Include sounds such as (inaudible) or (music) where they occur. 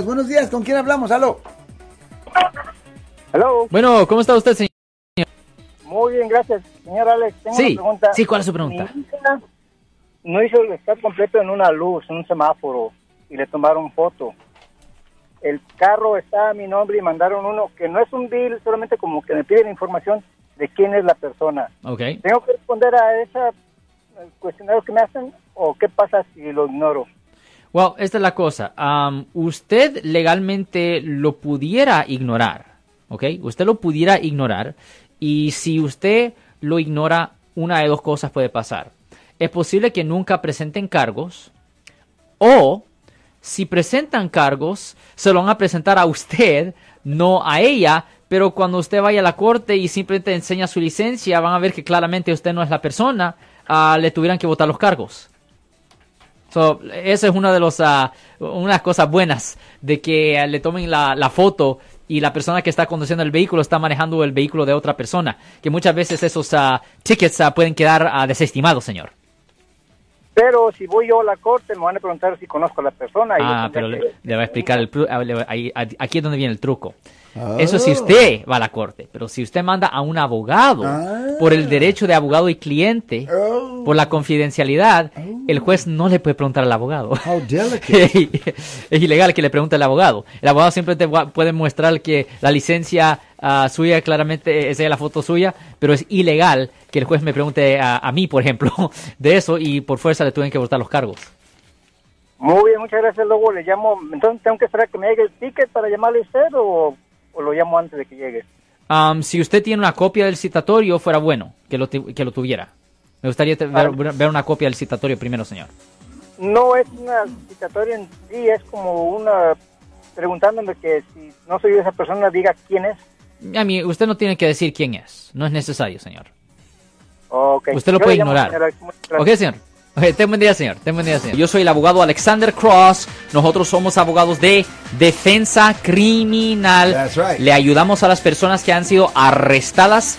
Buenos días, ¿con quién hablamos? Aló. Hello. Bueno, ¿cómo está usted, señor? Muy bien, gracias. Señor Alex, tengo Sí, una pregunta. sí, ¿cuál es su pregunta? Mi hija no hizo el estar completo en una luz, en un semáforo, y le tomaron foto. El carro está a mi nombre y mandaron uno que no es un bill, solamente como que me piden información de quién es la persona. Ok. ¿Tengo que responder a ese cuestionario que me hacen o qué pasa si lo ignoro? Well, esta es la cosa. Am, usted legalmente lo pudiera ignorar, ¿ok? Usted lo pudiera ignorar y si usted lo ignora, una de dos cosas puede pasar. Es posible que nunca presenten cargos o si presentan cargos, se lo van a presentar a usted, no a ella, pero cuando usted vaya a la corte y simplemente enseña su licencia, van a ver que claramente usted no es la persona, ah, le tuvieran que votar los cargos. So, esa es una de los, unas cosas buenas de que le tomen la, la foto y la persona que está conduciendo el vehículo está manejando el vehículo de otra persona. Que muchas veces esos ah, tickets ah, pueden quedar ah, desestimados, señor. Pero si voy yo a la corte, me van a preguntar si conozco a la persona. y Ah, pero que- le, le va a explicar el... ahí- aquí es donde viene el truco. Eso si usted va a la corte, pero si usted manda a un abogado Ah. por el derecho de abogado y cliente, Oh, por la confidencialidad, el juez no le puede preguntar al abogado. how delicate. (laughs) es ilegal que le pregunte al abogado. El abogado siempre te puede mostrar que la licencia ah, suya claramente es la foto suya, pero es ilegal que el juez me pregunte a, a mí, por ejemplo, (laughs) de eso y por fuerza le tuvieron que votar los cargos. Muy bien, muchas gracias. Luego le llamo. Entonces, ¿tengo que esperar que me llegue el ticket para llamarle a usted o, o lo llamo antes de que llegue? Si usted tiene una copia del citatorio, fuera bueno que lo, que lo tuviera. Me gustaría ver, ver una copia del citatorio primero, señor. No es una citatoria en sí, es como una. preguntándome que si no soy esa persona, diga quién es. A mí, usted no tiene que decir quién es. No es necesario, señor. Okay. Usted lo Yo puede ignorar. señora. Ok, señor. Ok, ten buen día, señor. Ten buen día, señor. Yo soy el abogado Alexander Cross. Nosotros somos abogados de defensa criminal. That's right. Le ayudamos a las personas que han sido arrestadas